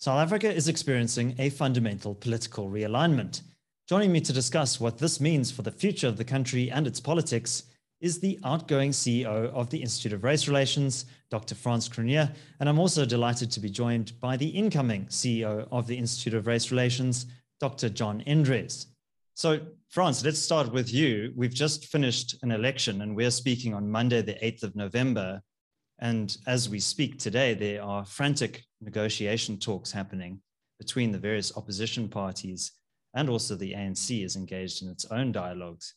South Africa is experiencing a fundamental political realignment. Joining me to discuss what this means for the future of the country and its politics is the outgoing CEO of the Institute of Race Relations, Dr. Frans Cronje, and I'm also delighted to be joined by the incoming CEO of the Institute of Race Relations, Dr. John Endres. So, Frans, let's start with you. We've just finished an election and we're speaking on Monday, the 8th of November. And as we speak today, there are frantic negotiation talks happening between the various opposition parties, and also the ANC is engaged in its own dialogues.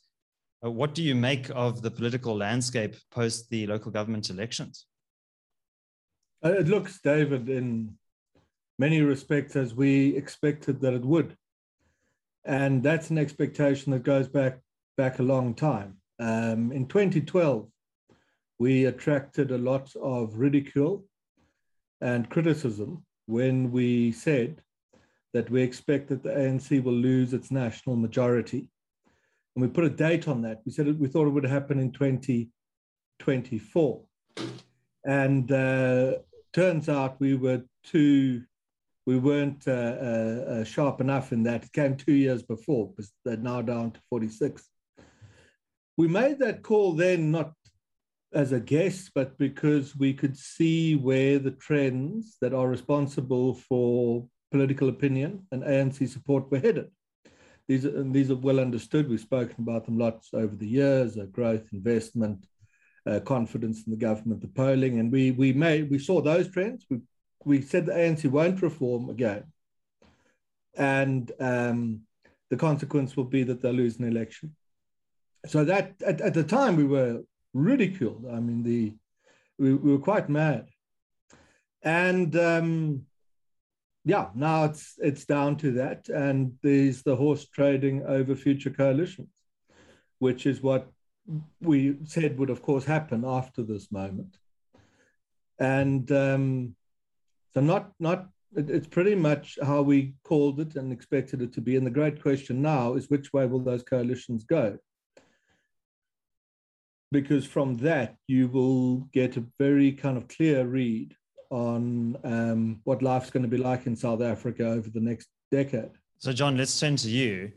Uh, what do you make of the political landscape post the local government elections? Uh, it looks, David, in many respects as we expected that it would. And that's an expectation that goes back back a long time. Um, in 2012, we attracted a lot of ridicule and criticism when we said that we expect that the ANC will lose its national majority. And we put a date on that. We said we thought it would happen in 2024. And uh, turns out we were too, we weren't uh, uh, uh sharp enough in that. It came two years before, because they're now down to 46. We made that call then not as a guess, but because we could see where the trends that are responsible for political opinion and ANC support were headed. These are, these are well understood. We've spoken about them lots over the years: uh, growth, investment, uh, confidence in the government, the polling, and we we made we saw those trends. We we said the ANC won't reform again, and um, the consequence will be that they'll lose an election. So that at, at the time we were ridiculed. I mean, the we, we were quite mad. And um, yeah, now it's it's down to that, and there's the horse trading over future coalitions, which is what we said would, of course, happen after this moment. And um, so, not not it's pretty much how we called it and expected it to be. And the great question now is which way will those coalitions go? Because from that you will get a very kind of clear read on um, what life's going to be like in South Africa over the next decade. So, John, let's turn to you.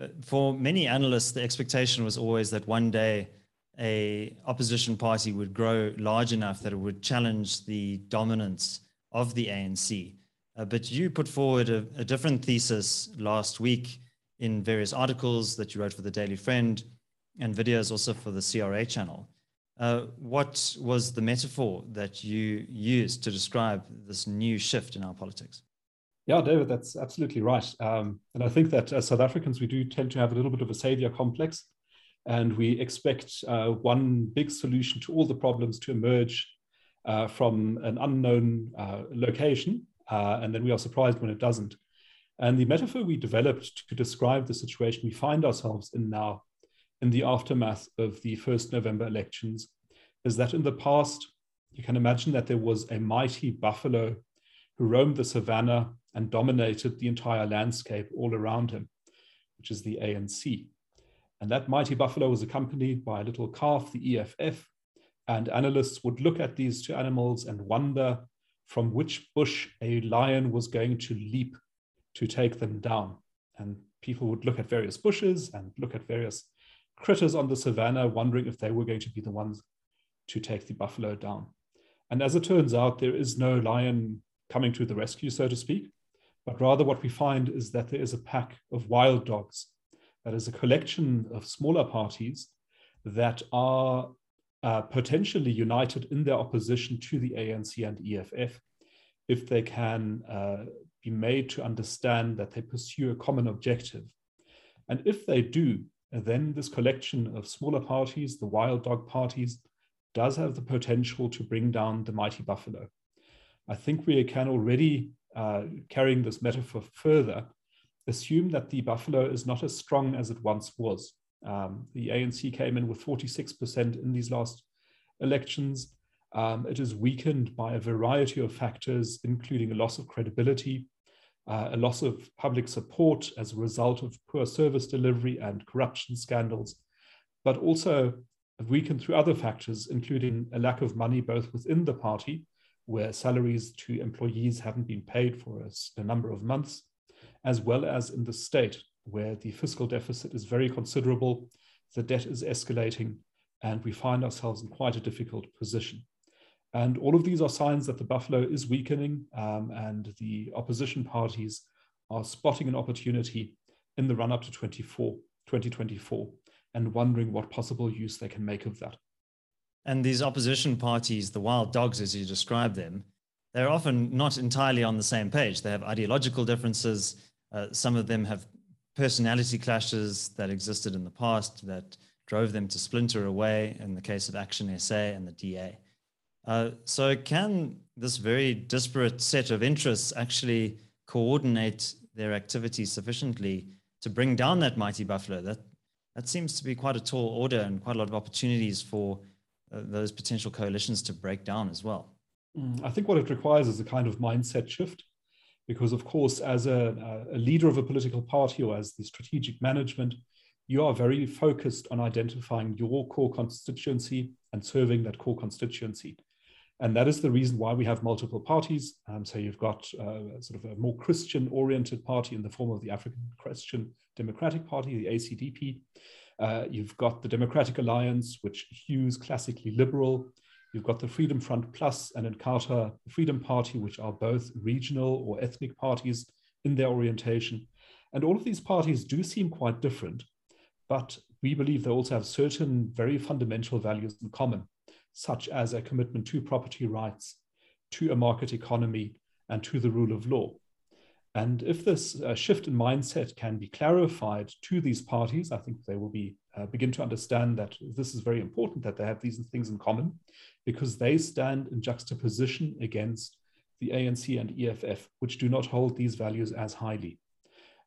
Uh, for many analysts, the expectation was always that one day a opposition party would grow large enough that it would challenge the dominance of the ANC. Uh, but you put forward a, a different thesis last week in various articles that you wrote for the Daily Friend and videos also for the CRA channel. Uh, what was the metaphor that you used to describe this new shift in our politics? Yeah, David, that's absolutely right. Um, and I think that as South Africans, we do tend to have a little bit of a savior complex, and we expect uh, one big solution to all the problems to emerge uh, from an unknown uh, location, uh, and then we are surprised when it doesn't. And the metaphor we developed to describe the situation we find ourselves in now in the aftermath of the first November elections is that in the past, you can imagine that there was a mighty buffalo who roamed the savannah and dominated the entire landscape all around him, which is the ANC. And that mighty buffalo was accompanied by a little calf, the EFF, and analysts would look at these two animals and wonder from which bush a lion was going to leap to take them down. And people would look at various bushes and look at various critters on the savannah, wondering if they were going to be the ones to take the buffalo down. And as it turns out, there is no lion coming to the rescue, so to speak, but rather what we find is that there is a pack of wild dogs. That is a collection of smaller parties that are uh, potentially united in their opposition to the ANC and EFF if they can uh, be made to understand that they pursue a common objective. And if they do, and then this collection of smaller parties, the wild dog parties, does have the potential to bring down the mighty buffalo. I think we can already, uh, carrying this metaphor further, assume that the buffalo is not as strong as it once was. Um, the ANC came in with 46% in these last elections. Um, it is weakened by a variety of factors, including a loss of credibility, uh, a loss of public support as a result of poor service delivery and corruption scandals, but also weakened through other factors, including a lack of money both within the party, where salaries to employees haven't been paid for a, a number of months, as well as in the state, where the fiscal deficit is very considerable, the debt is escalating, and we find ourselves in quite a difficult position. And all of these are signs that the buffalo is weakening, um, and the opposition parties are spotting an opportunity in the run up to 24, 2024 and wondering what possible use they can make of that. And these opposition parties, the wild dogs as you describe them, they're often not entirely on the same page. They have ideological differences. Uh, some of them have personality clashes that existed in the past that drove them to splinter away in the case of Action SA and the DA. Uh, so, can this very disparate set of interests actually coordinate their activities sufficiently to bring down that mighty buffalo? That that seems to be quite a tall order and quite a lot of opportunities for uh, those potential coalitions to break down as well. Mm, I think what it requires is a kind of mindset shift, because of course, as a, a leader of a political party or as the strategic management, you are very focused on identifying your core constituency and serving that core constituency. And that is the reason why we have multiple parties. Um, so you've got uh, sort of a more Christian oriented party in the form of the African Christian Democratic Party, the ACDP. Uh, you've got the Democratic Alliance, which hews classically liberal. You've got the Freedom Front Plus and Inkatha Freedom Party, which are both regional or ethnic parties in their orientation. And all of these parties do seem quite different, but we believe they also have certain very fundamental values in common such as a commitment to property rights, to a market economy, and to the rule of law. And if this uh, shift in mindset can be clarified to these parties, I think they will be uh, begin to understand that this is very important that they have these things in common, because they stand in juxtaposition against the ANC and EFF, which do not hold these values as highly.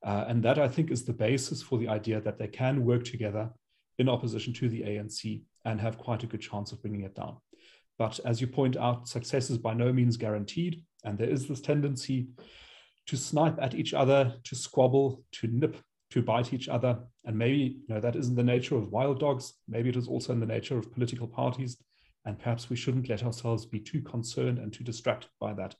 Uh, and that I think is the basis for the idea that they can work together in opposition to the ANC and have quite a good chance of bringing it down. But as you point out, success is by no means guaranteed. And there is this tendency to snipe at each other, to squabble, to nip, to bite each other. And maybe you know, that isn't the nature of wild dogs. Maybe it is also in the nature of political parties. And perhaps we shouldn't let ourselves be too concerned and too distracted by that,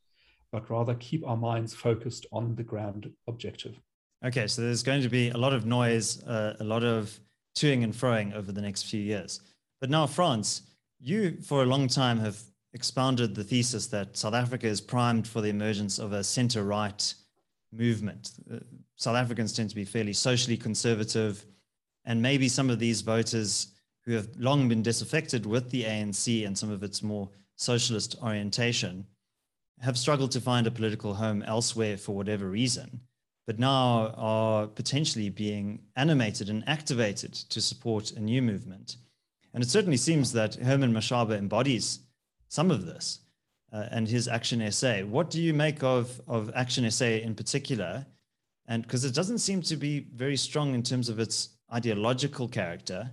but rather keep our minds focused on the grand objective. Okay, so there's going to be a lot of noise, uh, a lot of toing and froing over the next few years. But now, Frans, you for a long time have expounded the thesis that South Africa is primed for the emergence of a center right movement. Uh, South Africans tend to be fairly socially conservative, and maybe some of these voters who have long been disaffected with the ANC and some of its more socialist orientation have struggled to find a political home elsewhere for whatever reason, but now are potentially being animated and activated to support a new movement. And it certainly seems that Herman Mashaba embodies some of this uh, and his Action SA. What do you make of, of Action SA in particular? And because it doesn't seem to be very strong in terms of its ideological character,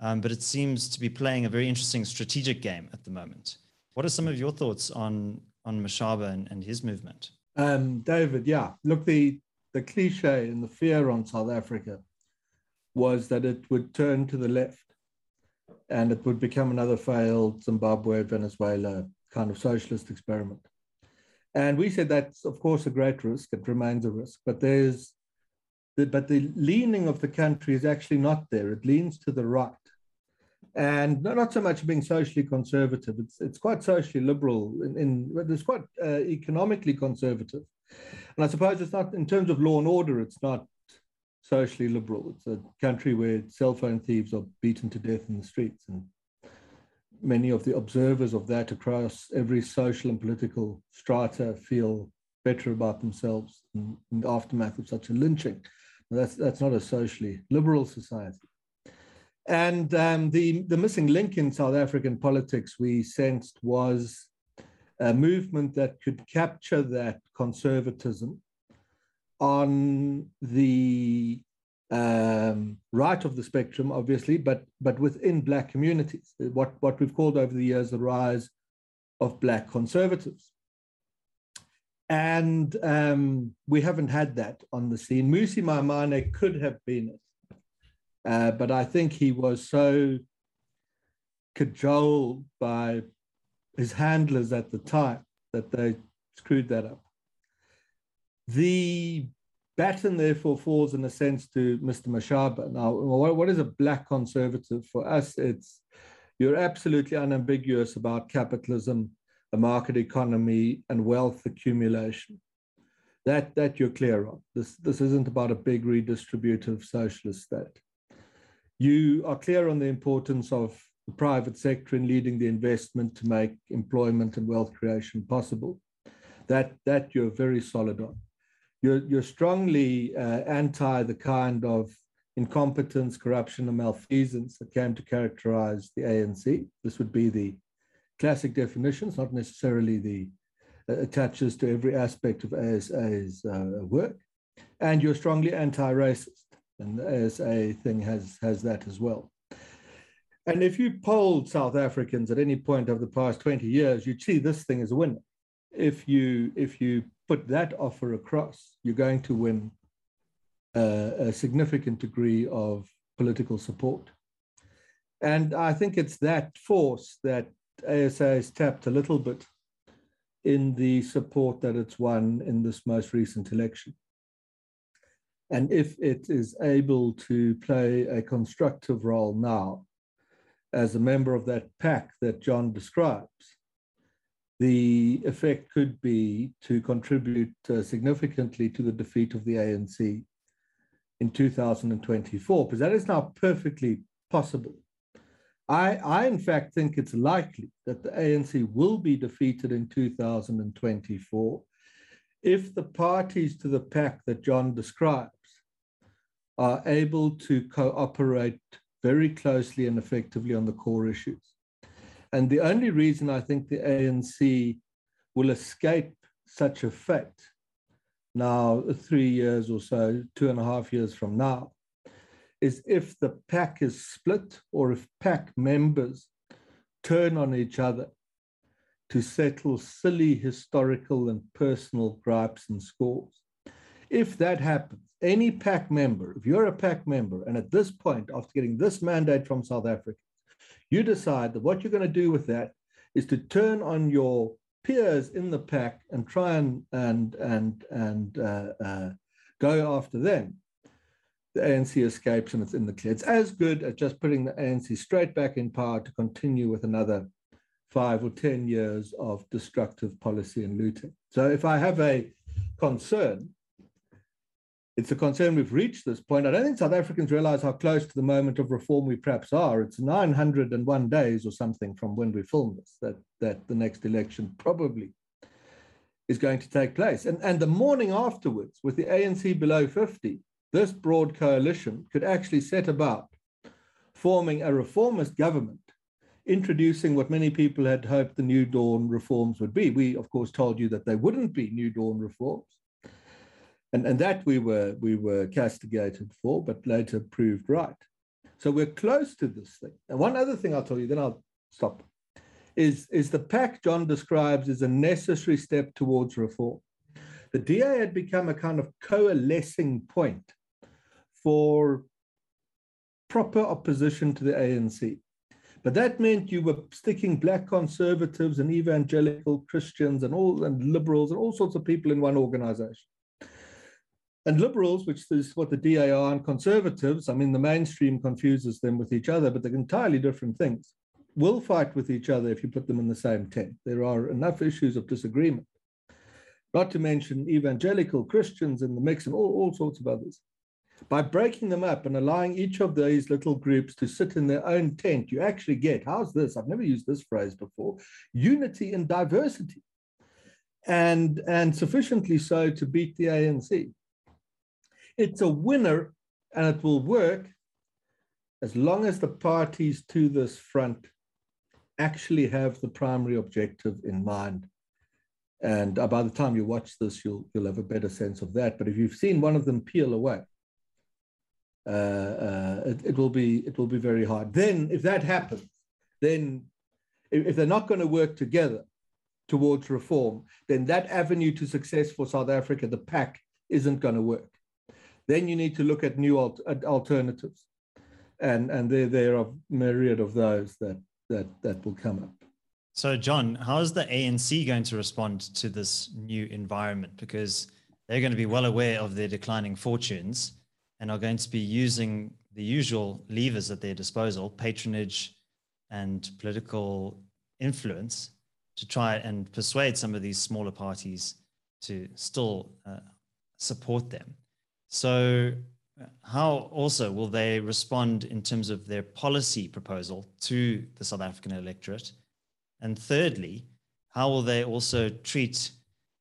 um, but it seems to be playing a very interesting strategic game at the moment. What are some of your thoughts on, on Mashaba and, and his movement? Um, David, yeah. Look, the, the cliche and the fear on South Africa was that it would turn to the left and it would become another failed Zimbabwe, Venezuela kind of socialist experiment. And we said that's, of course, a great risk. It remains a risk, but there's, the, but the leaning of the country is actually not there. It leans to the right, and not, not so much being socially conservative. It's it's quite socially liberal. In, in it's quite uh, economically conservative, and I suppose it's not in terms of law and order. It's not socially liberal. It's a country where cell phone thieves are beaten to death in the streets. And many of the observers of that across every social and political strata feel better about themselves in, in the aftermath of such a lynching. That's, that's not a socially liberal society. And um, the, the missing link in South African politics we sensed was a movement that could capture that conservatism on the um, right of the spectrum, obviously, but but within black communities, what what we've called over the years the rise of black conservatives. And um, we haven't had that on the scene. Mmusi Maimane could have been it, uh, but I think he was so cajoled by his handlers at the time that they screwed that up. The baton, therefore, falls in a sense to Mr. Mashaba. Now, what is a black conservative? For us, it's you're absolutely unambiguous about capitalism, a market economy, and wealth accumulation. That, that you're clear on. This, this isn't about a big redistributive socialist state. You are clear on the importance of the private sector in leading the investment to make employment and wealth creation possible. That, that you're very solid on. You're, you're strongly uh, anti the kind of incompetence, corruption, and malfeasance that came to characterize the ANC. This would be the classic definitions, not necessarily the uh, attaches to every aspect of ASA's uh, work. And you're strongly anti-racist, and the ASA thing has, has that as well. And if you polled South Africans at any point over the past 20 years, you'd see this thing as a winner. If you if you put that offer across, you're going to win a significant degree of political support. And I think it's that force that ASA has tapped a little bit in the support that it's won in this most recent election. And if it is able to play a constructive role now as a member of that pack that John describes, the effect could be to contribute uh, significantly to the defeat of the ANC in 2024, because that is now perfectly possible. I, I, in fact, think it's likely that the ANC will be defeated in 2024 if the parties to the pact that John describes are able to cooperate very closely and effectively on the core issues. And the only reason I think the ANC will escape such a fate now, three years or so, two and a half years from now, is if the pack is split or if pack members turn on each other to settle silly historical and personal gripes and scores. If that happens, any pack member, if you're a pack member, and at this point, after getting this mandate from South Africa, you decide that what you're going to do with that is to turn on your peers in the pack and try and and and and uh, uh, go after them, the ANC escapes and it's in the clear. It's as good as just putting the ANC straight back in power to continue with another five or ten years of destructive policy and looting. So if I have a concern, it's a concern we've reached this point. I don't think South Africans realize how close to the moment of reform we perhaps are. It's 901 days or something from when we film this that, that the next election probably is going to take place. And, and the morning afterwards, with the ANC below 50, this broad coalition could actually set about forming a reformist government, introducing what many people had hoped the New Dawn reforms would be. We, of course, told you that they wouldn't be New Dawn reforms and, and that we were we were castigated for, but later proved right. So we're close to this thing. And one other thing I'll tell you, then I'll stop, is, is the pack John describes as a necessary step towards reform. The DA had become a kind of coalescing point for proper opposition to the ANC. But that meant you were sticking black conservatives and evangelical Christians and all and liberals and all sorts of people in one organization. And liberals, which is what the DA are, and conservatives, I mean, the mainstream confuses them with each other, but they're entirely different things, will fight with each other if you put them in the same tent. There are enough issues of disagreement, not to mention evangelical Christians in the mix and all, all sorts of others. By breaking them up and allowing each of these little groups to sit in their own tent, you actually get, how's this? I've never used this phrase before, unity and diversity. And, and sufficiently so to beat the ANC. It's a winner and it will work as long as the parties to this front actually have the primary objective in mind. And uh, by the time you watch this, you'll, you'll have a better sense of that. But if you've seen one of them peel away, uh, uh, it, it, will be, it will be very hard. Then, if that happens, then if, if they're not going to work together towards reform, then that avenue to success for South Africa, the pack, isn't going to work then you need to look at new alternatives. And, and there, there are myriad of those that, that, that will come up. So, John, how is the ANC going to respond to this new environment? Because they're going to be well aware of their declining fortunes and are going to be using the usual levers at their disposal patronage and political influence to try and persuade some of these smaller parties to still uh, support them. So, how also will they respond in terms of their policy proposal to the South African electorate? And thirdly, how will they also treat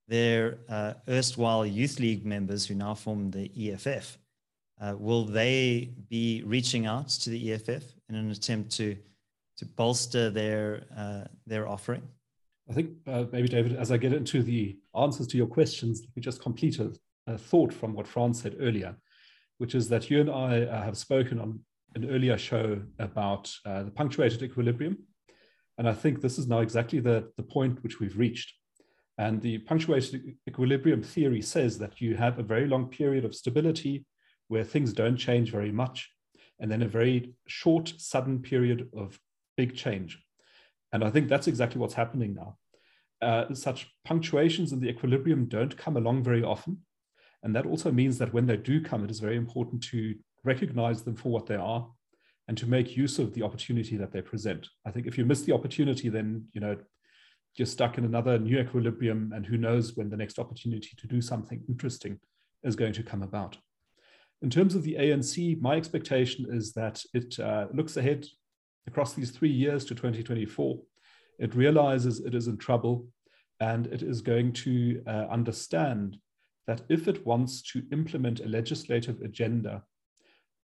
their uh, erstwhile youth league members who now form the EFF? Uh, will they be reaching out to the EFF in an attempt to to bolster their uh, their offering? I think uh, maybe David, as I get into the answers to your questions, we just complete a, thought from what Frans said earlier, which is that you and I uh, have spoken on an earlier show about uh, the punctuated equilibrium, and I think this is now exactly the the point which we've reached. And the punctuated equilibrium theory says that you have a very long period of stability where things don't change very much, and then a very short, sudden period of big change. And I think that's exactly what's happening now. Uh, such punctuations in the equilibrium don't come along very often. And that also means that when they do come, it is very important to recognize them for what they are and to make use of the opportunity that they present. I think if you miss the opportunity, then you know you're stuck in another new equilibrium, and who knows when the next opportunity to do something interesting is going to come about. In terms of the ANC, my expectation is that it uh, looks ahead across these three years to 2024. It realizes it is in trouble and it is going to uh, understand that if it wants to implement a legislative agenda,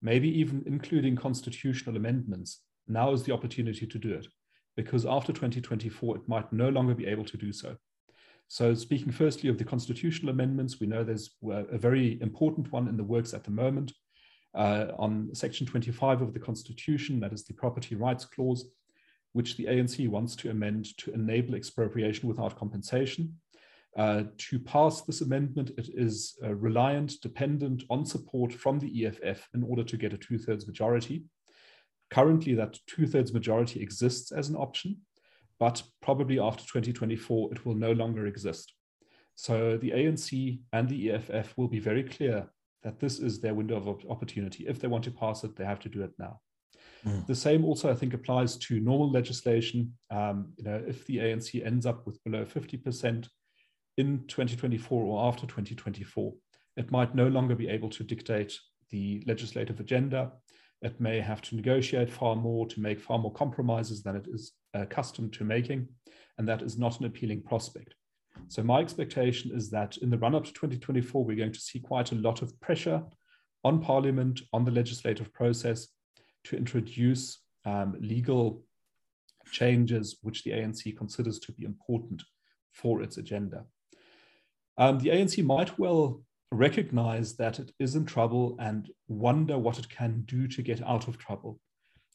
maybe even including constitutional amendments, now is the opportunity to do it. Because after 2024, it might no longer be able to do so. So, speaking firstly of the constitutional amendments, we know there's a very important one in the works at the moment uh, on Section 25 of the Constitution, that is the Property Rights Clause, which the ANC wants to amend to enable expropriation without compensation. Uh, to pass this amendment, it is uh, reliant, dependent on support from the EFF in order to get a two thirds majority. Currently, that two thirds majority exists as an option but probably after 2024, it will no longer exist. So the ANC and the EFF will be very clear that this is their window of opportunity. If they want to pass it, they have to do it now. Mm. The same also, I think, applies to normal legislation. Um, you know, if the ANC ends up with below 50% in 2024 or after 2024, it might no longer be able to dictate the legislative agenda. It may have to negotiate far more to make far more compromises than it is accustomed to making, and that is not an appealing prospect. So my expectation is that in the run up to 2024, we're going to see quite a lot of pressure on Parliament, on the legislative process to introduce um, legal changes which the ANC considers to be important for its agenda. Um, the ANC might well recognize that it is in trouble and wonder what it can do to get out of trouble.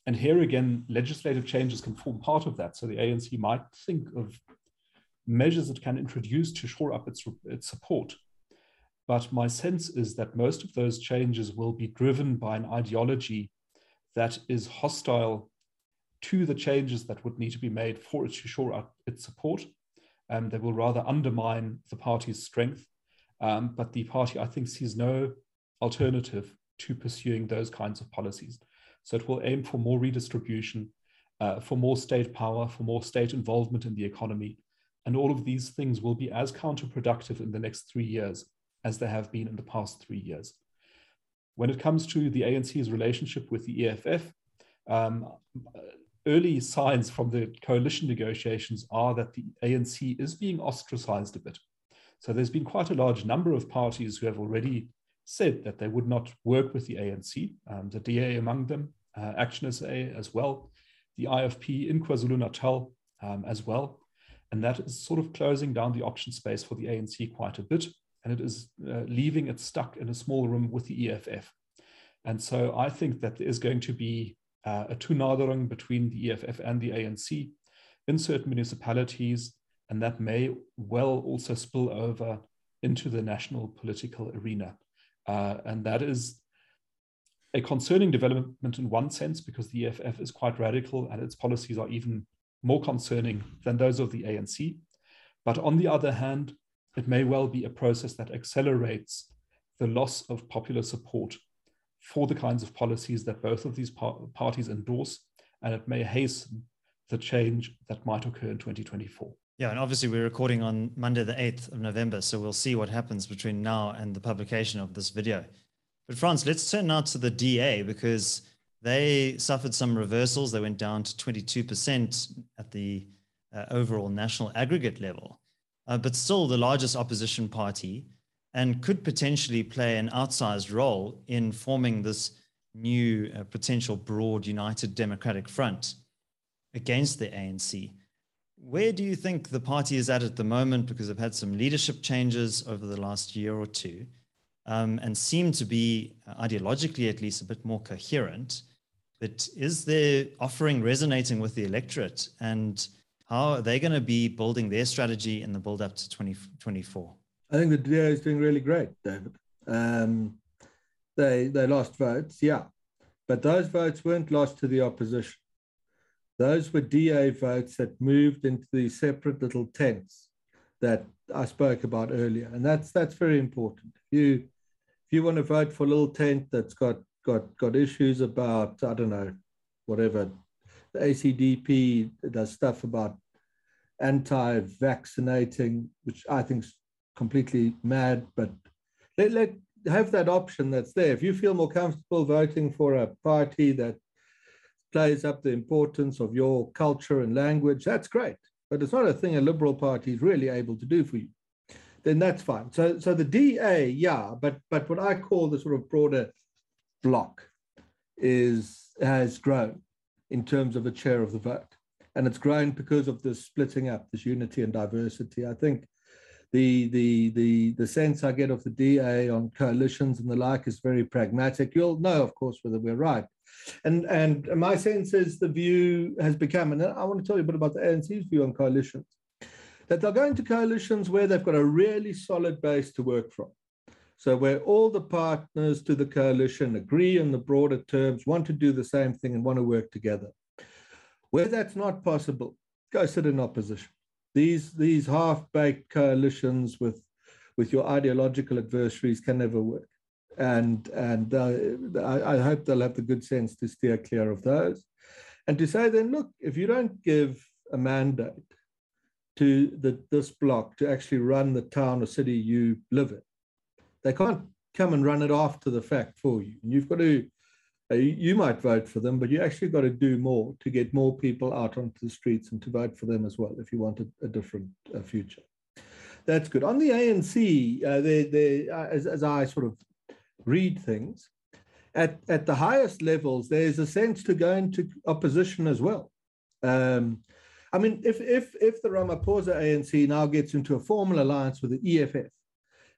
And here again, legislative changes can form part of that. So the ANC might think of measures it can introduce to shore up its, its support. But my sense is that most of those changes will be driven by an ideology that is hostile to the changes that would need to be made for it to shore up its support. And they will rather undermine the party's strength. Um, but the party, I think, sees no alternative to pursuing those kinds of policies. So it will aim for more redistribution, uh, for more state power, for more state involvement in the economy. And all of these things will be as counterproductive in the next three years as they have been in the past three years. When it comes to the ANC's relationship with the EFF, um, early signs from the coalition negotiations are that the ANC is being ostracized a bit. So there's been quite a large number of parties who have already said that they would not work with the ANC, um, the DA among them, uh, Action SA as well, the IFP in KwaZulu Natal um, as well. And that is sort of closing down the option space for the ANC quite a bit. And it is uh, leaving it stuck in a small room with the EFF. And so I think that there is going to be uh, a toenadering between the EFF and the ANC in certain municipalities. And that may well also spill over into the national political arena. Uh, and that is a concerning development in one sense because the EFF is quite radical and its policies are even more concerning than those of the ANC. But on the other hand, it may well be a process that accelerates the loss of popular support for the kinds of policies that both of these par- parties endorse, and it may hasten the change that might occur in 2024. Yeah, and obviously we're recording on Monday, the 8th of November, so we'll see what happens between now and the publication of this video. But Frans, let's turn now to the DA because they suffered some reversals. They went down to 22% at the uh, overall national aggregate level, uh, but still the largest opposition party and could potentially play an outsized role in forming this new uh, potential broad united democratic front against the ANC. Where do you think the party is at at the moment? Because they've had some leadership changes over the last year or two um, and seem to be, uh, ideologically at least, a bit more coherent. But is their offering resonating with the electorate? And how are they going to be building their strategy in the build up to 2024? I think the DA is doing really great, David. Um, they they lost votes, yeah, but those votes weren't lost to the opposition. Those were DA votes that moved into the separate little tents that I spoke about earlier, and that's that's very important. If you if you want to vote for a little tent that's got got got issues about I don't know whatever the ACDP does stuff about anti-vaccinating, which I think is completely mad, but let, let have that option that's there. If you feel more comfortable voting for a party that plays up the importance of your culture and language, that's great. But it's not a thing a liberal party is really able to do for you. Then that's fine. So, so the DA, yeah, but but what I call the sort of broader block is has grown in terms of a share of the vote, and it's grown because of this splitting up, this unity and diversity. I think the the the the sense I get of the DA on coalitions and the like is very pragmatic. You'll know, of course, whether we're right. And and my sense is the view has become, and I want to tell you a bit about the ANC's view on coalitions, that they'll go into coalitions where they've got a really solid base to work from. So where all the partners to the coalition agree on the broader terms, want to do the same thing and want to work together. Where that's not possible, go sit in opposition these these half-baked coalitions with with your ideological adversaries can never work. And and uh, I, hope they'll have the good sense to steer clear of those. And to say then look if you don't give a mandate to the, this block to actually run the town or city you live in they can't come and run it after the fact for you. And you've got to you might vote for them, but you actually got to do more to get more people out onto the streets and to vote for them as well if you want a, a different uh, future. That's good. On the ANC, uh, they, they, uh, as, as I sort of read things, at, at the highest levels, there's a sense to go into opposition as well. Um, I mean, if, if, if the Ramaphosa ANC now gets into a formal alliance with the EFF,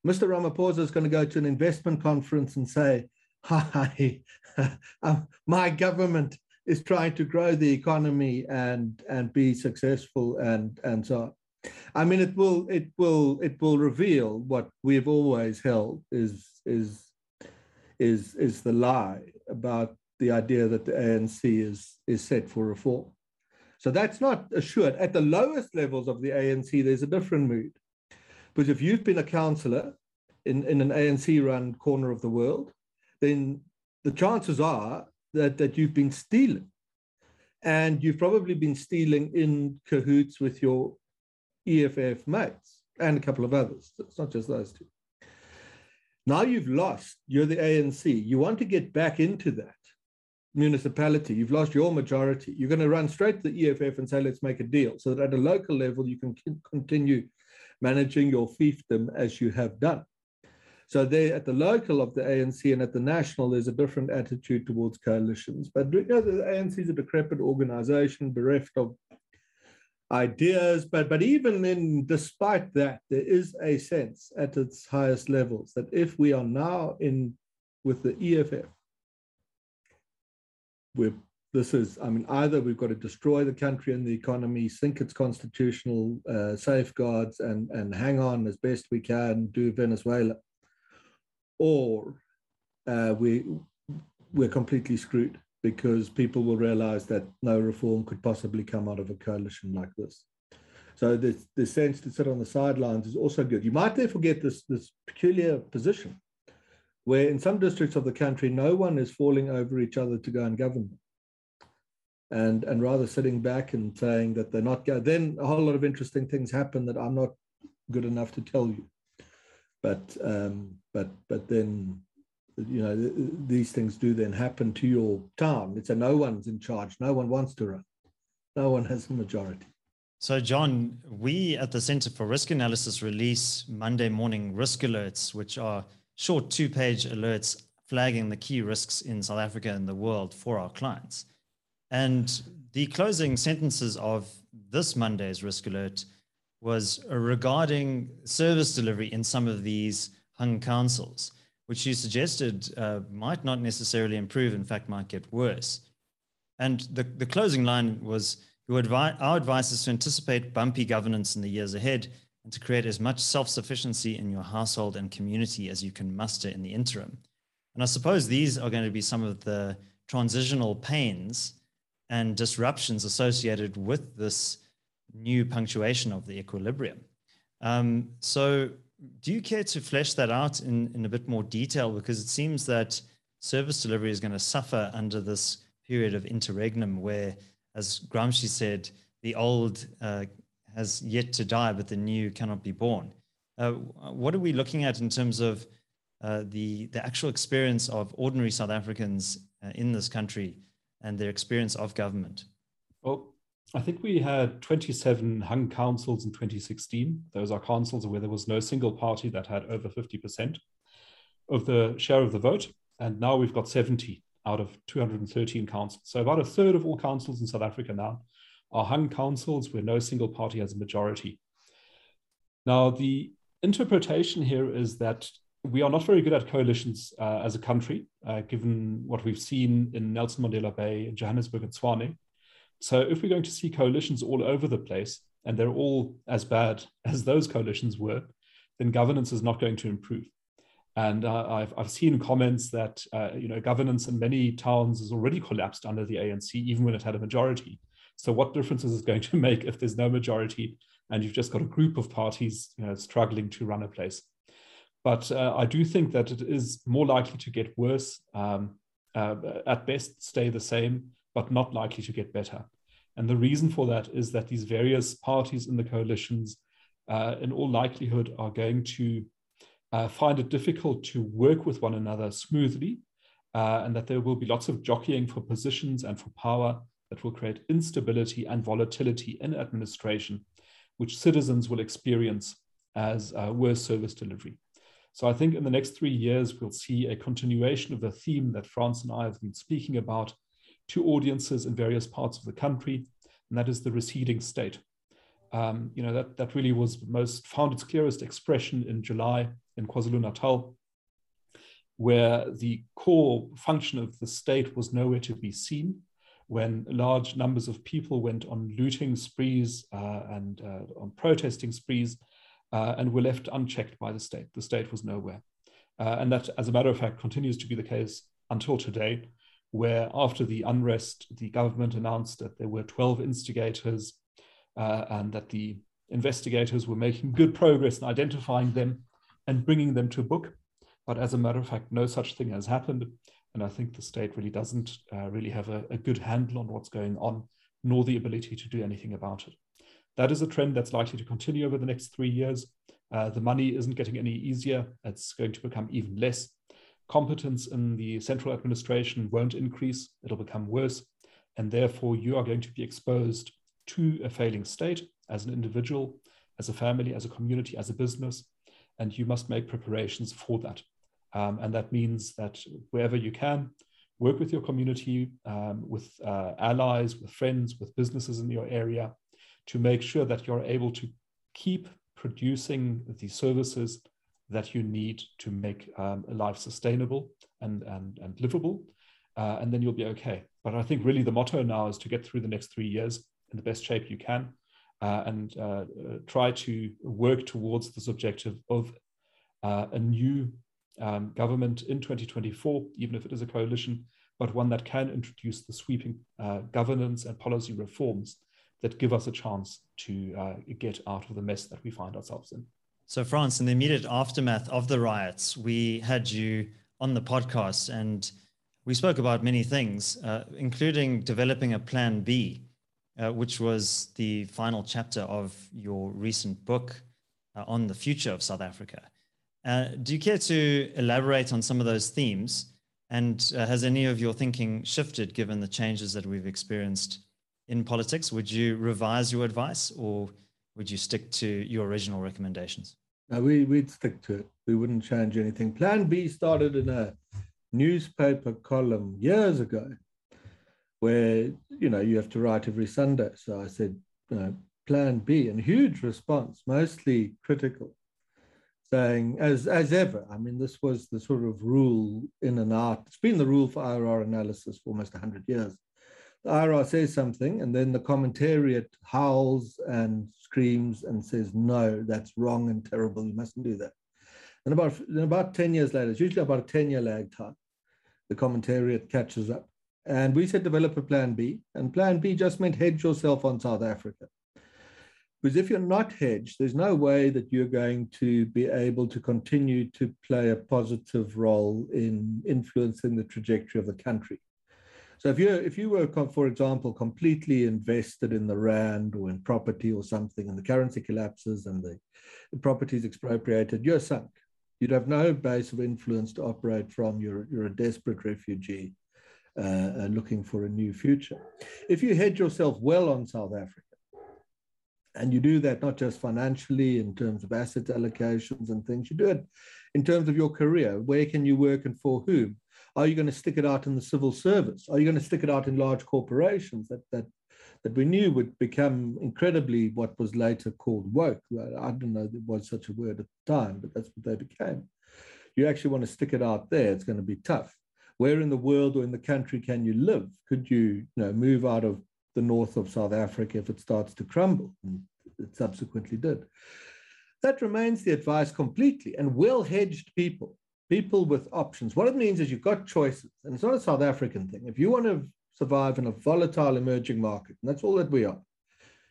Mr. Ramaphosa is going to go to an investment conference and say, hi, um, my government is trying to grow the economy and and be successful and and so on. I mean, it will it will it will reveal what we've always held is is is is the lie about the idea that the ANC is is set for reform. So that's not assured. At the lowest levels of the ANC, there's a different mood. Because if you've been a councillor in, in an ANC run corner of the world, then the chances are that, that you've been stealing. And you've probably been stealing in cahoots with your EFF mates and a couple of others. It's not just those two. Now you've lost, you're the ANC. You want to get back into that municipality. You've lost your majority. You're going to run straight to the EFF and say, let's make a deal. So that at a local level, you can continue managing your fiefdom as you have done. So there, at the local of the ANC and at the national, there's a different attitude towards coalitions. But you know, the ANC is a decrepit organization, bereft of ideas. But but even in despite that, there is a sense at its highest levels that if we are now in with the EFF, we're this is, I mean, either we've got to destroy the country and the economy, sink its constitutional uh, safeguards, and and hang on as best we can, do Venezuela, or uh, we we're completely screwed. because people will realize that no reform could possibly come out of a coalition like this. So the, the sense to sit on the sidelines is also good. You might therefore get this, this peculiar position where in some districts of the country, no one is falling over each other to go and govern and, and rather sitting back and saying that they're not going. Then a whole lot of interesting things happen that I'm not good enough to tell you. But um, but but then you know, these things do then happen to your town. It's a no one's in charge. No one wants to run. No one has a majority. So, John, we at the Center for Risk Analysis release Monday morning risk alerts, which are short two page alerts flagging the key risks in South Africa and the world for our clients. And the closing sentences of this Monday's risk alert was regarding service delivery in some of these hung councils which you suggested uh, might not necessarily improve, in fact, might get worse. And the, the closing line was advi- Our advice is to anticipate bumpy governance in the years ahead and to create as much self sufficiency in your household and community as you can muster in the interim. And I suppose these are going to be some of the transitional pains and disruptions associated with this new punctuation of the equilibrium. Um, so, do you care to flesh that out in, in a bit more detail? Because it seems that service delivery is going to suffer under this period of interregnum where, as Gramsci said, the old uh, has yet to die, but the new cannot be born. Uh, what are we looking at in terms of uh, the, the actual experience of ordinary South Africans uh, in this country and their experience of government? Well, I think we had 27 hung councils in 2016. Those are councils where there was no single party that had over 50% of the share of the vote. And now we've got 70 out of 213 councils. So about a third of all councils in South Africa now are hung councils where no single party has a majority. Now, the interpretation here is that we are not very good at coalitions uh, as a country, uh, given what we've seen in Nelson Mandela Bay, Johannesburg, and Tshwane. So if we're going to see coalitions all over the place, and they're all as bad as those coalitions were, then governance is not going to improve. And uh, I've, I've seen comments that uh, you know governance in many towns has already collapsed under the ANC, even when it had a majority. So what difference is it going to make if there's no majority and you've just got a group of parties you know, struggling to run a place? But uh, I do think that it is more likely to get worse. Um, uh, at best, stay the same but not likely to get better. And the reason for that is that these various parties in the coalitions, uh, in all likelihood, are going to uh, find it difficult to work with one another smoothly, uh, and that there will be lots of jockeying for positions and for power that will create instability and volatility in administration, which citizens will experience as uh, worse service delivery. So I think in the next three years, we'll see a continuation of the theme that Frans and I have been speaking about to audiences in various parts of the country, and that is the receding state. Um, you know, that, that really was most found its clearest expression in July in KwaZulu-Natal, where the core function of the state was nowhere to be seen when large numbers of people went on looting sprees uh, and uh, on protesting sprees uh, and were left unchecked by the state. The state was nowhere. Uh, and that, as a matter of fact, continues to be the case until today where after the unrest, the government announced that there were 12 instigators uh, and that the investigators were making good progress in identifying them and bringing them to book. But as a matter of fact, no such thing has happened. And I think the state really doesn't uh, really have a, a good handle on what's going on, nor the ability to do anything about it. That is a trend that's likely to continue over the next three years. Uh, the money isn't getting any easier. It's going to become even less competence in the central administration won't increase, it'll become worse. And therefore, you are going to be exposed to a failing state as an individual, as a family, as a community, as a business. And you must make preparations for that. Um, and that means that wherever you can, work with your community, um, with uh, allies, with friends, with businesses in your area to make sure that you're able to keep producing the services that you need to make um, a life sustainable and, and, and livable. Uh, and then you'll be okay. But I think really the motto now is to get through the next three years in the best shape you can uh, and uh, uh try to work towards this objective of uh, a new um, government in 2024, even if it is a coalition, but one that can introduce the sweeping uh, governance and policy reforms that give us a chance to get out of the mess that we find ourselves in. So, Frans, in the immediate aftermath of the riots, we had you on the podcast and we spoke about many things, uh, including developing a plan B, uh, which was the final chapter of your recent book uh, on the future of South Africa. Uh, do you care to elaborate on some of those themes? And uh, has any of your thinking shifted given the changes that we've experienced in politics? Would you revise your advice or would you stick to your original recommendations? No, we, we'd stick to it. We wouldn't change anything. Plan B started in a newspaper column years ago where, you know, you have to write every Sunday. So I said, you know, Plan B, and huge response, mostly critical, saying, as, as ever, I mean, this was the sort of rule in and out. It's been the rule for IRR analysis for almost 100 years IRR says something, and then the commentariat howls and screams and says, no, that's wrong and terrible. You mustn't do that. And about, about 10 years later, it's usually about a 10 year lag time, the commentariat catches up. And we said develop a plan B, and plan B just meant hedge yourself on South Africa. Because if you're not hedged, there's no way that you're going to be able to continue to play a positive role in influencing the trajectory of the country. So if you if you were, for example, completely invested in the rand or in property or something, and the currency collapses and the, the property is expropriated, you're sunk. You'd have no base of influence to operate from. You're you're a desperate refugee uh, looking for a new future. If you hedge yourself well on South Africa, and you do that not just financially in terms of asset allocations and things, you do it in terms of your career. Where can you work and for whom? Are you going to stick it out in the civil service? Are you going to stick it out in large corporations that that that we knew would become incredibly what was later called woke? I don't know there was such a word at the time, but that's what they became. You actually want to stick it out there, it's going to be tough. Where in the world or in the country can you live? Could you, you know, move out of the north of South Africa if it starts to crumble? And it subsequently did. That remains the advice completely. And well hedged people people with options. What it means is you've got choices, and it's not a South African thing. If you want to survive in a volatile emerging market, and that's all that we are,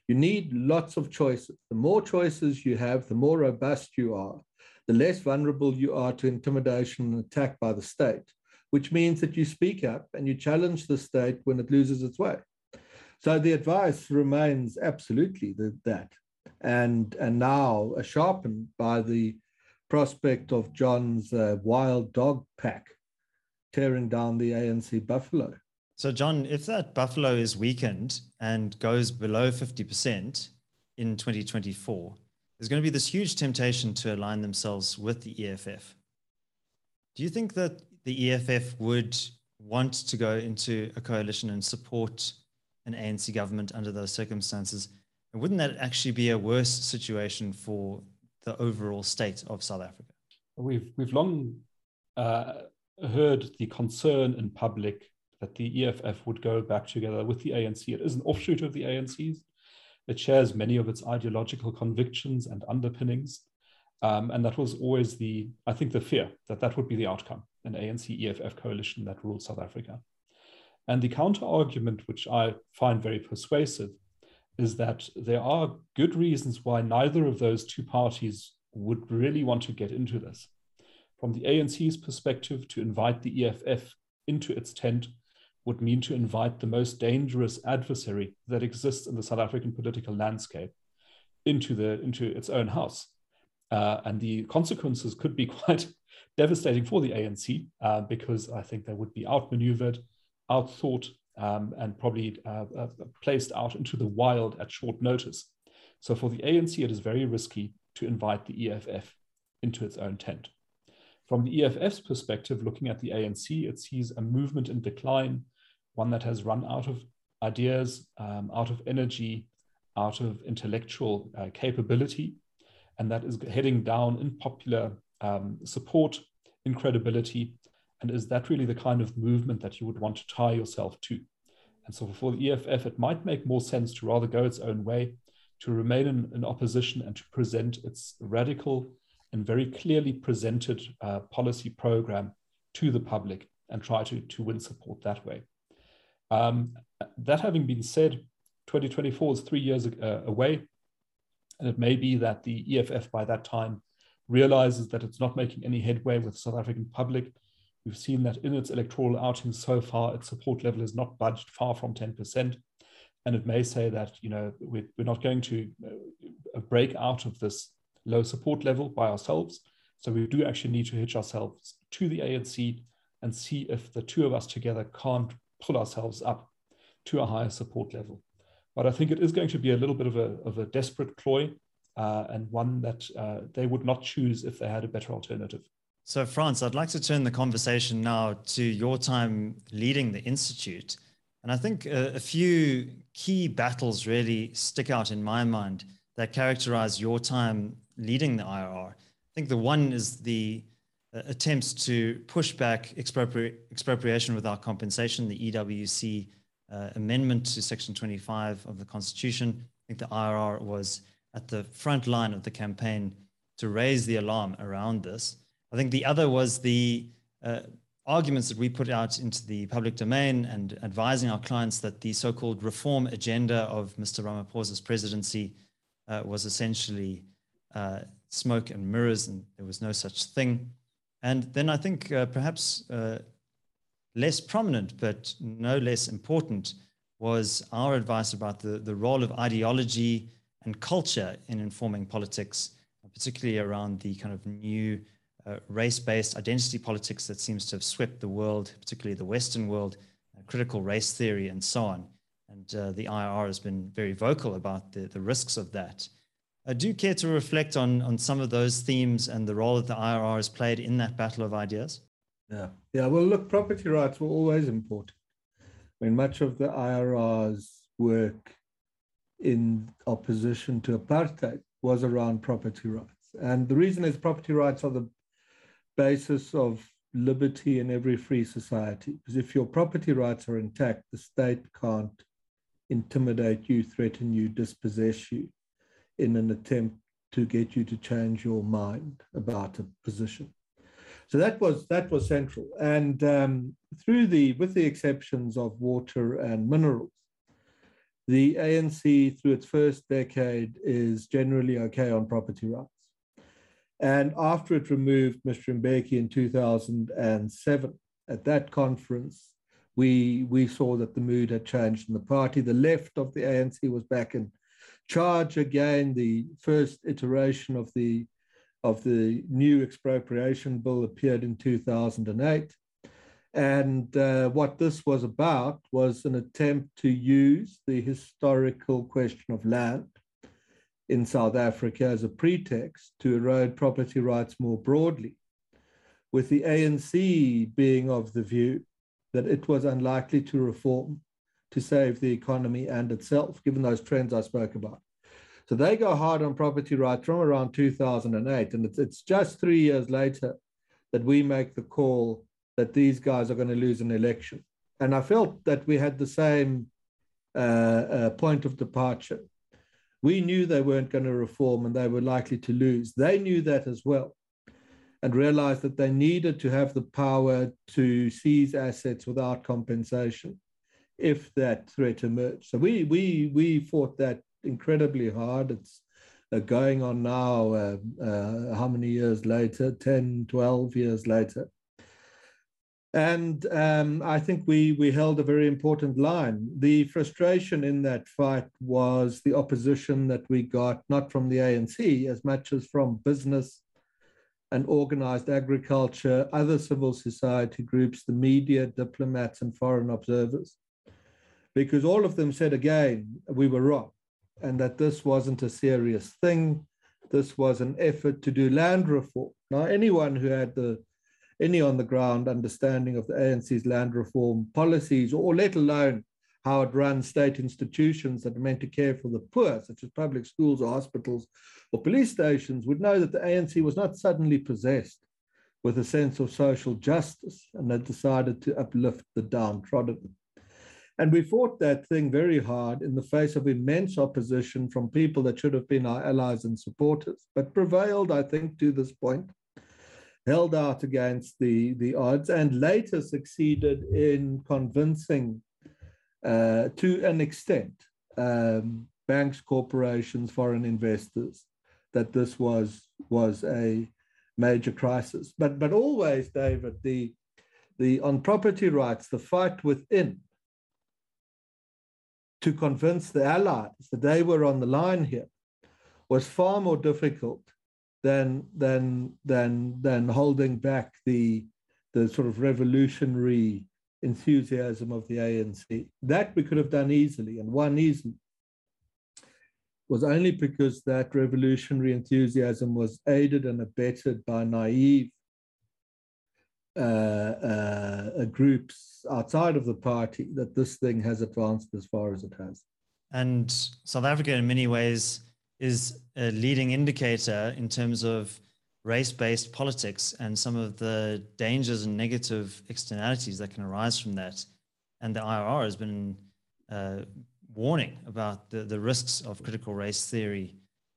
you need lots of choices. The more choices you have, the more robust you are, the less vulnerable you are to intimidation and attack by the state, which means that you speak up and you challenge the state when it loses its way. So the advice remains absolutely that. And, and now uh, sharpened by the prospect of John's uh, wild dog pack tearing down the ANC buffalo. So, John, if that buffalo is weakened and goes below 50% in 2024, there's going to be this huge temptation to align themselves with the EFF. Do you think that the EFF would want to go into a coalition and support an ANC government under those circumstances? And wouldn't that actually be a worse situation for the overall state of South Africa? We've we've long uh, heard the concern in public that the EFF would go back together with the ANC. It is an offshoot of the ANC's. It shares many of its ideological convictions and underpinnings. Um, and that was always the, I think, the fear that that would be the outcome an ANC EFF coalition that ruled South Africa. And the counter argument, which I find very persuasive, is that there are good reasons why neither of those two parties would really want to get into this. From the ANC's perspective, to invite the EFF into its tent would mean to invite the most dangerous adversary that exists in the South African political landscape into, the, into its own house. Uh, and the consequences could be quite devastating for the ANC uh, because I think they would be outmaneuvered, outthought, um, and probably uh, uh, placed out into the wild at short notice. So for the ANC, it is very risky to invite the EFF into its own tent. From the EFF's perspective, looking at the ANC, it sees a movement in decline, one that has run out of ideas, um, out of energy, out of intellectual uh, capability, and that is heading down in popular um, support, in credibility, and is that really the kind of movement that you would want to tie yourself to? And so for the EFF, it might make more sense to rather go its own way, to remain in, in opposition and to present its radical and very clearly presented uh, policy program to the public and try to, to win support that way. Um, that having been said, 2024 is three years uh, away, and it may be that the EFF by that time realizes that it's not making any headway with the South African public. We've seen that in its electoral outings so far, its support level is not budged far from 10%. And it may say that, you know, we're, we're not going to uh, break out of this low support level by ourselves. So we do actually need to hitch ourselves to the ANC and see if the two of us together can't pull ourselves up to a higher support level. But I think it is going to be a little bit of a, of a desperate ploy uh, and one that uh, they would not choose if they had a better alternative. So, Frans, I'd like to turn the conversation now to your time leading the Institute. And I think a, a few key battles really stick out in my mind that characterize your time leading the IRR. I think the one is the uh, attempts to push back expropri- expropriation without compensation, the EWC uh, amendment to Section 25 of the Constitution. I think the IRR was at the front line of the campaign to raise the alarm around this. I think the other was the uh, arguments that we put out into the public domain and advising our clients that the so called reform agenda of Mr. Ramaphosa's presidency uh, was essentially uh, smoke and mirrors, and there was no such thing. And then I think uh, perhaps uh, less prominent, but no less important, was our advice about the, the role of ideology and culture in informing politics, particularly around the kind of new uh, race based identity politics that seems to have swept the world, particularly the Western world, uh, critical race theory, and so on. And uh, the IRR has been very vocal about the, the risks of that. Uh, do care to reflect on, on some of those themes and the role that the IRR has played in that battle of ideas? Yeah, yeah. Well, look, property rights were always important. I mean, much of the IRR's work in opposition to apartheid was around property rights. And the reason is property rights are the basis of liberty in every free society. Because if your property rights are intact, the state can't intimidate you, threaten you, dispossess you in an attempt to get you to change your mind about a position. So that was that was central, and um, through the with the exceptions of water and minerals, the ANC through its first decade is generally okay on property rights. And after it removed Mr. Mbeki in 2007, at that conference, we, we saw that the mood had changed in the party. The left of the ANC was back in charge again. The first iteration of the of the new expropriation bill appeared in 2008. And uh, what this was about was an attempt to use the historical question of land in South Africa as a pretext to erode property rights more broadly, with the ANC being of the view that it was unlikely to reform to save the economy and itself, given those trends I spoke about. So they go hard on property rights from around 2008. And it's, it's just three years later that we make the call that these guys are going to lose an election. And I felt that we had the same uh, uh, point of departure. We knew they weren't going to reform and they were likely to lose. They knew that as well and realized that they needed to have the power to seize assets without compensation if that threat emerged. So we we we fought that incredibly hard. It's uh, going on now, uh, uh, how many years later? 10, 12 years later. And um, I think we, we held a very important line. The frustration in that fight was the opposition that we got, not from the ANC as much as from business and organized agriculture, other civil society groups, the media, diplomats, and foreign observers. Because all of them said again, we were wrong and that this wasn't a serious thing. This was an effort to do land reform. Now, anyone who had the any on the ground understanding of the ANC's land reform policies, or let alone how it runs state institutions that are meant to care for the poor, such as public schools or hospitals or police stations, would know that the ANC was not suddenly possessed with a sense of social justice and had decided to uplift the downtrodden. And we fought that thing very hard in the face of immense opposition from people that should have been our allies and supporters, but prevailed, I think, to this point. Held out against the, the odds and later succeeded in convincing, uh, to an extent, um, banks, corporations, foreign investors that this was, was a major crisis. But, but always, David, the, the on property rights, the fight within to convince the allies that they were on the line here was far more difficult than than than than holding back the the sort of revolutionary enthusiasm of the ANC. That we could have done easily and won easily was only because that revolutionary enthusiasm was aided and abetted by naive uh, uh, groups outside of the party that this thing has advanced as far as it has. And South Africa, in many ways, is a leading indicator in terms of race-based politics and some of the dangers and negative externalities that can arise from that. And the IRR has been uh, warning about the, the risks of critical race theory.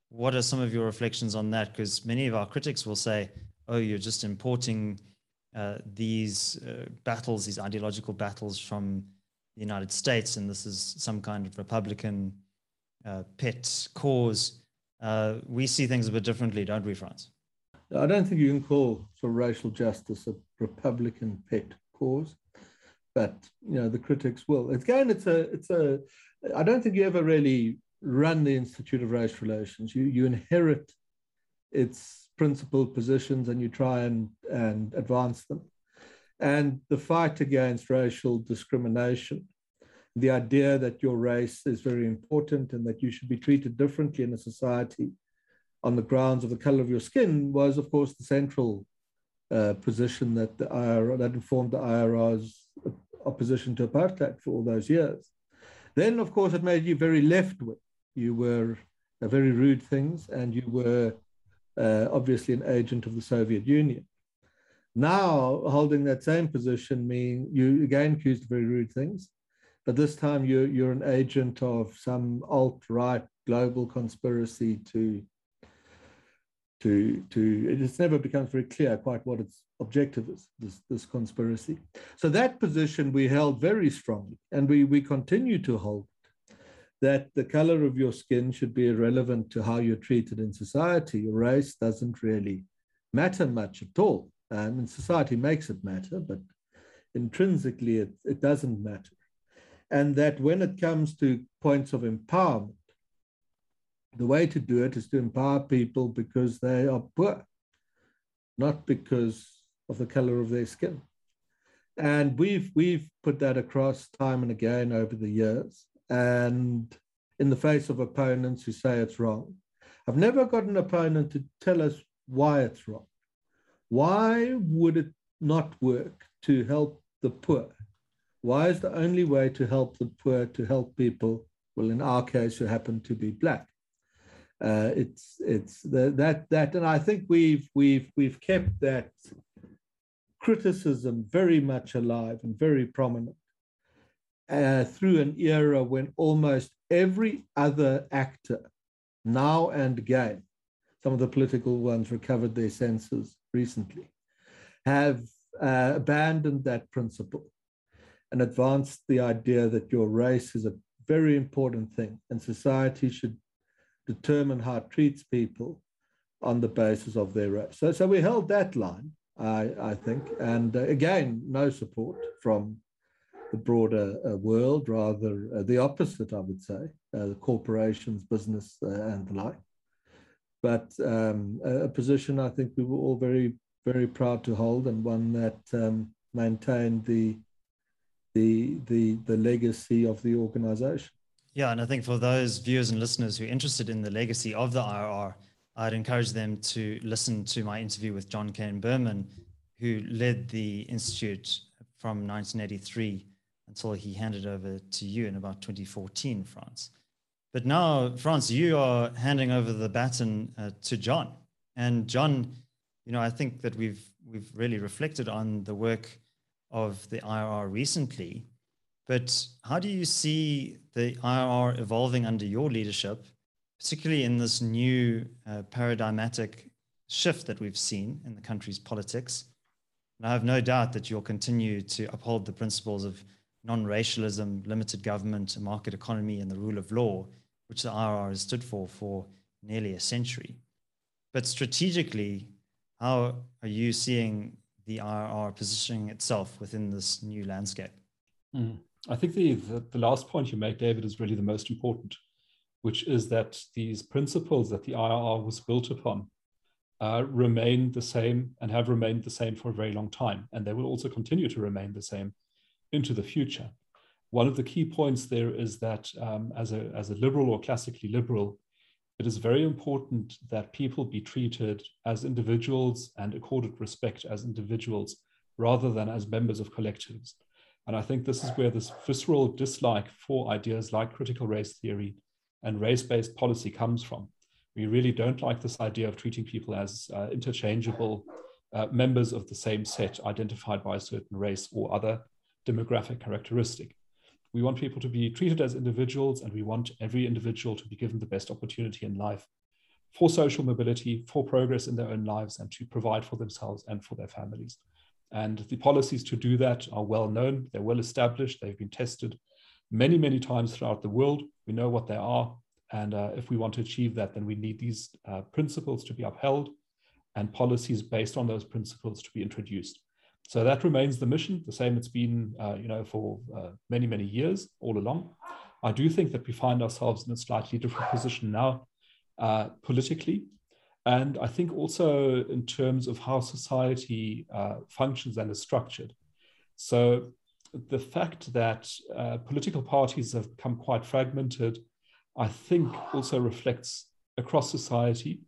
What are some of your reflections on that? Because many of our critics will say, oh, you're just importing uh, these uh, battles, these ideological battles from the United States, and this is some kind of Republican uh, pet cause. Uh, we see things a bit differently, don't we, Frans? I don't think you can call for racial justice a Republican pet cause, but you know the critics will. Again, it's a it's a. I don't think you ever really run the Institute of Race Relations. You you inherit its principal positions and you try and and advance them. And the fight against racial discrimination the idea that your race is very important and that you should be treated differently in a society on the grounds of the color of your skin was, of course, the central uh, position that the IRR, that informed the IRR's opposition to apartheid for all those years. Then, of course, it made you very left wing. You were uh, very rude things, and you were uh, obviously an agent of the Soviet Union. Now, holding that same position, mean you again accused very rude things but this time you're, you're an agent of some alt-right global conspiracy to, to, to, it just never becomes very clear quite what its objective is, this, this conspiracy. So that position we held very strongly, and we, we continue to hold that the color of your skin should be irrelevant to how you're treated in society. Your race doesn't really matter much at all. Um, and society makes it matter, but intrinsically it, it doesn't matter and that when it comes to points of empowerment, the way to do it is to empower people because they are poor, not because of the color of their skin. And we've we've put that across time and again over the years. And in the face of opponents who say it's wrong, I've never got an opponent to tell us why it's wrong. Why would it not work to help the poor why is the only way to help the poor to help people? Well, in our case, who happen to be black. Uh, it's it's the, that that, and I think we've we've we've kept that criticism very much alive and very prominent uh, through an era when almost every other actor, now and again, some of the political ones recovered their senses recently, have uh, abandoned that principle and advanced the idea that your race is a very important thing and society should determine how it treats people on the basis of their race. So, so we held that line, I, I think. And uh, again, no support from the broader uh, world, rather uh, the opposite, I would say, uh, the corporations, business, uh, and the like. But um, a, a, position I think we were all very, very proud to hold and one that um, maintained the the the the legacy of the organization. Yeah, and I think for those viewers and listeners who are interested in the legacy of the IRR, I'd encourage them to listen to my interview with John Kane-Berman, who led the institute from 1983 until he handed over to you in about 2014, Frans. But now, Frans, you are handing over the baton uh, to John, and John, you know, I think that we've we've really reflected on the work of the IRR recently. But how do you see the IRR evolving under your leadership, particularly in this new uh, paradigmatic shift that we've seen in the country's politics. And I have no doubt that you'll continue to uphold the principles of non racialism, limited government, market economy, and the rule of law, which the IRR has stood for for nearly a century. But strategically, how are you seeing the IRR positioning itself within this new landscape? Mm. I think the, the, the last point you make, David, is really the most important, which is that these principles that the IRR was built upon uh, remain the same and have remained the same for a very long time, and they will also continue to remain the same into the future. One of the key points there is that um, as, a, as a liberal or classically liberal, it is very important that people be treated as individuals and accorded respect as individuals rather than as members of collectives. And I think this is where this visceral dislike for ideas like critical race theory and race based policy comes from. We really don't like this idea of treating people as uh, interchangeable uh, members of the same set identified by a certain race or other demographic characteristic. We want people to be treated as individuals, and we want every individual to be given the best opportunity in life for social mobility, for progress in their own lives, and to provide for themselves and for their families. And the policies to do that are well known, they're well established, they've been tested many, many times throughout the world. We know what they are. And uh, if we want to achieve that, then we need these uh, principles to be upheld and policies based on those principles to be introduced. So that remains the mission, the same it's been, uh, you know, for uh, many, many years all along. I do think that we find ourselves in a slightly different position now uh, politically. And I think also in terms of how society uh, functions and is structured. So the fact that uh, political parties have become quite fragmented, I think also reflects across society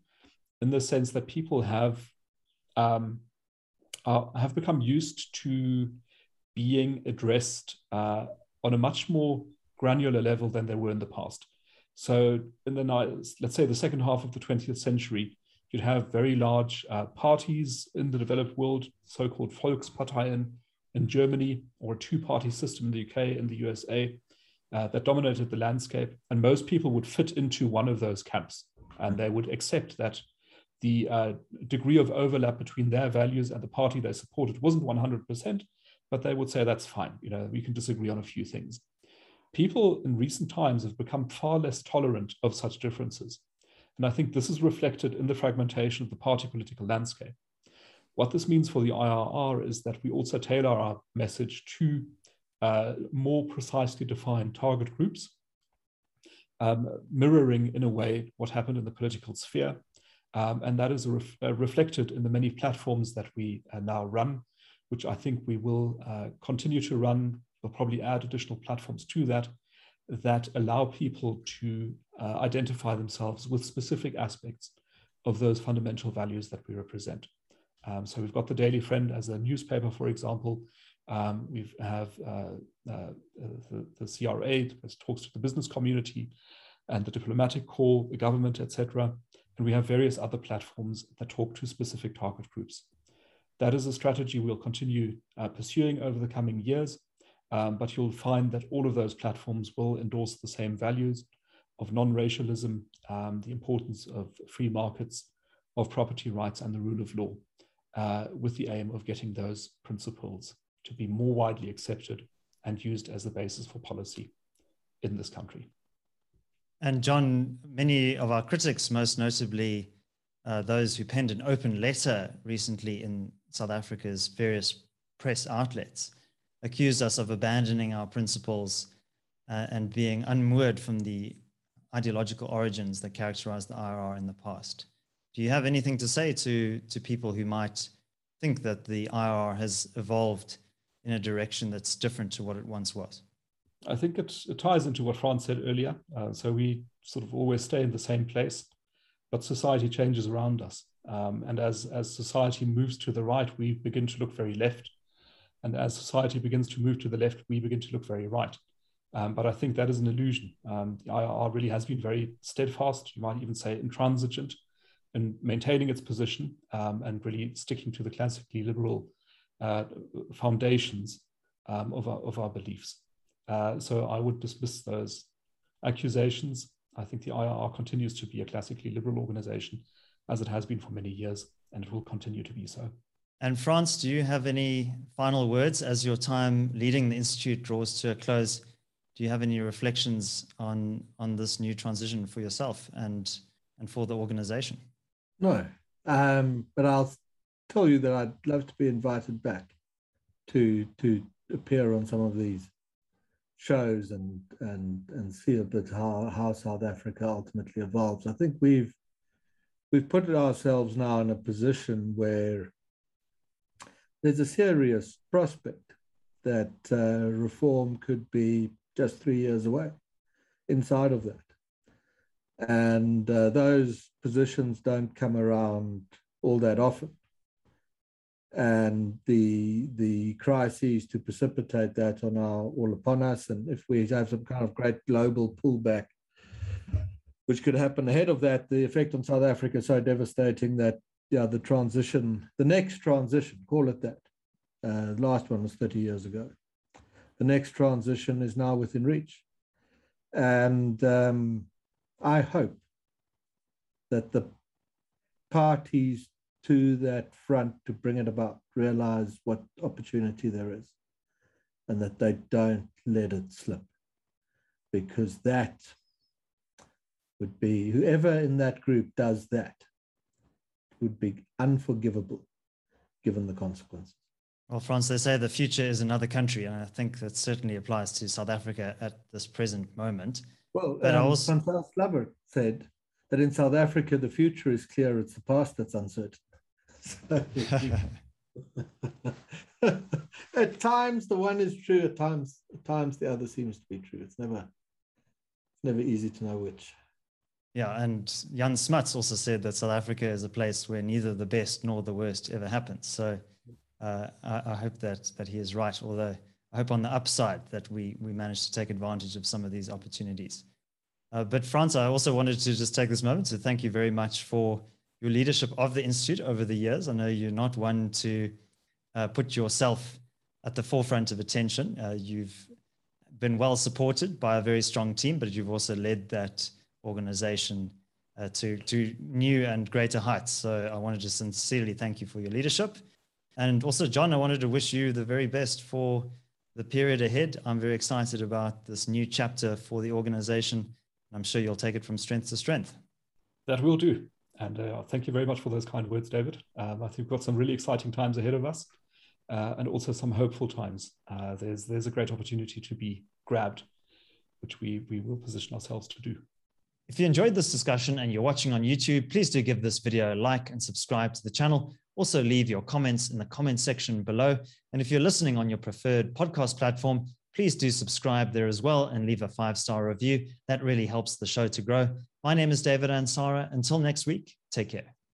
in the sense that people have um, have become used to being addressed uh, on a much more granular level than they were in the past. So, in the let's say the second half of the 20th century, you'd have very large uh, parties in the developed world, so-called Volksparteien in Germany, or a two-party system in the UK and the USA, uh, that dominated the landscape. And most people would fit into one of those camps, and they would accept that the uh, degree of overlap between their values and the party they supported wasn't 100%, but they would say that's fine. You know, we can disagree on a few things. People in recent times have become far less tolerant of such differences. And I think this is reflected in the fragmentation of the party political landscape. What this means for the IRR is that we also tailor our message to uh, more precisely defined target groups, um, mirroring in a way what happened in the political sphere um, and that is ref uh, reflected in the many platforms that we uh, now run, which I think we will uh, continue to run. We'll probably add additional platforms to that that allow people to uh, identify themselves with specific aspects of those fundamental values that we represent. Um, so we've got the Daily Friend as a newspaper, for example. Um, we have uh, uh, the, the, CRA, which talks to the business community, and the diplomatic corps, the government, etc. And we have various other platforms that talk to specific target groups. That is a strategy we'll continue uh, pursuing over the coming years, um, but you'll find that all of those platforms will endorse the same values of non-racialism, um, the importance of free markets, of property rights and the rule of law, uh, with the aim of getting those principles to be more widely accepted and used as the basis for policy in this country. And John, many of our critics, most notably uh, those who penned an open letter recently in South Africa's various press outlets, accused us of abandoning our principles uh, and being unmoored from the ideological origins that characterized the IRR in the past. Do you have anything to say to, to people who might think that the IRR has evolved in a direction that's different to what it once was? I think it, it ties into what Frans said earlier. Uh, so we sort of always stay in the same place, but society changes around us. Um, and as, as society moves to the right, we begin to look very left. And as society begins to move to the left, we begin to look very right. Um, but I think that is an illusion. Um, the IRR really has been very steadfast, you might even say intransigent, in maintaining its position um, and really sticking to the classically liberal uh, foundations um, of, our, of our beliefs. Uh, so I would dismiss those accusations. I think the IRR continues to be a classically liberal organization as it has been for many years, and it will continue to be so. And Frans, do you have any final words as your time leading the Institute draws to a close? Do you have any reflections on, on this new transition for yourself and, and for the organization? No, um, but I'll tell you that I'd love to be invited back to, to appear on some of these shows and, and, and see a bit how, how South Africa ultimately evolves. I think we've, we've put ourselves now in a position where there's a serious prospect that uh, reform could be just three years away inside of that. And uh, those positions don't come around all that often. And the, the crises to precipitate that are now all upon us. And if we have some kind of great global pullback, which could happen ahead of that, the effect on South Africa is so devastating that yeah, the transition, the next transition, call it that. Uh, last one was 30 years ago. The next transition is now within reach. And um, I hope that the parties to that front to bring it about realize what opportunity there is and that they don't let it slip because that would be whoever in that group does that would be unforgivable given the consequences. Well, Frans, they say the future is another country, and I think that certainly applies to South Africa at this present moment. Well, but um, also Van said that in South Africa the future is clear; it's the past that's uncertain. at times the one is true, at times at times the other seems to be true. It's never never easy to know which. Yeah, and Jan Smuts also said that South Africa is a place where neither the best nor the worst ever happens. So uh, I, I, hope that that he is right. Although I hope on the upside that we we manage to take advantage of some of these opportunities. Uh, but Frans, I also wanted to just take this moment to thank you very much for your leadership of the institute over the years. I know you're not one to uh, put yourself at the forefront of attention. Uh, you've been well supported by a very strong team, but you've also led that organization uh, to, to new and greater heights. So I wanted to sincerely thank you for your leadership. And also, John, I wanted to wish you the very best for the period ahead. I'm very excited about this new chapter for the organization. I'm sure you'll take it from strength to strength. That will do. And uh, thank you very much for those kind words, David. Um, I think we've got some really exciting times ahead of us uh, and also some hopeful times. Uh, there's, there's a great opportunity to be grabbed, which we, we will position ourselves to do. If you enjoyed this discussion and you're watching on YouTube, please do give this video a like and subscribe to the channel. Also, leave your comments in the comment section below. And if you're listening on your preferred podcast platform, please do subscribe there as well and leave a five star review. That really helps the show to grow. My name is David Ansara. Until next week, take care.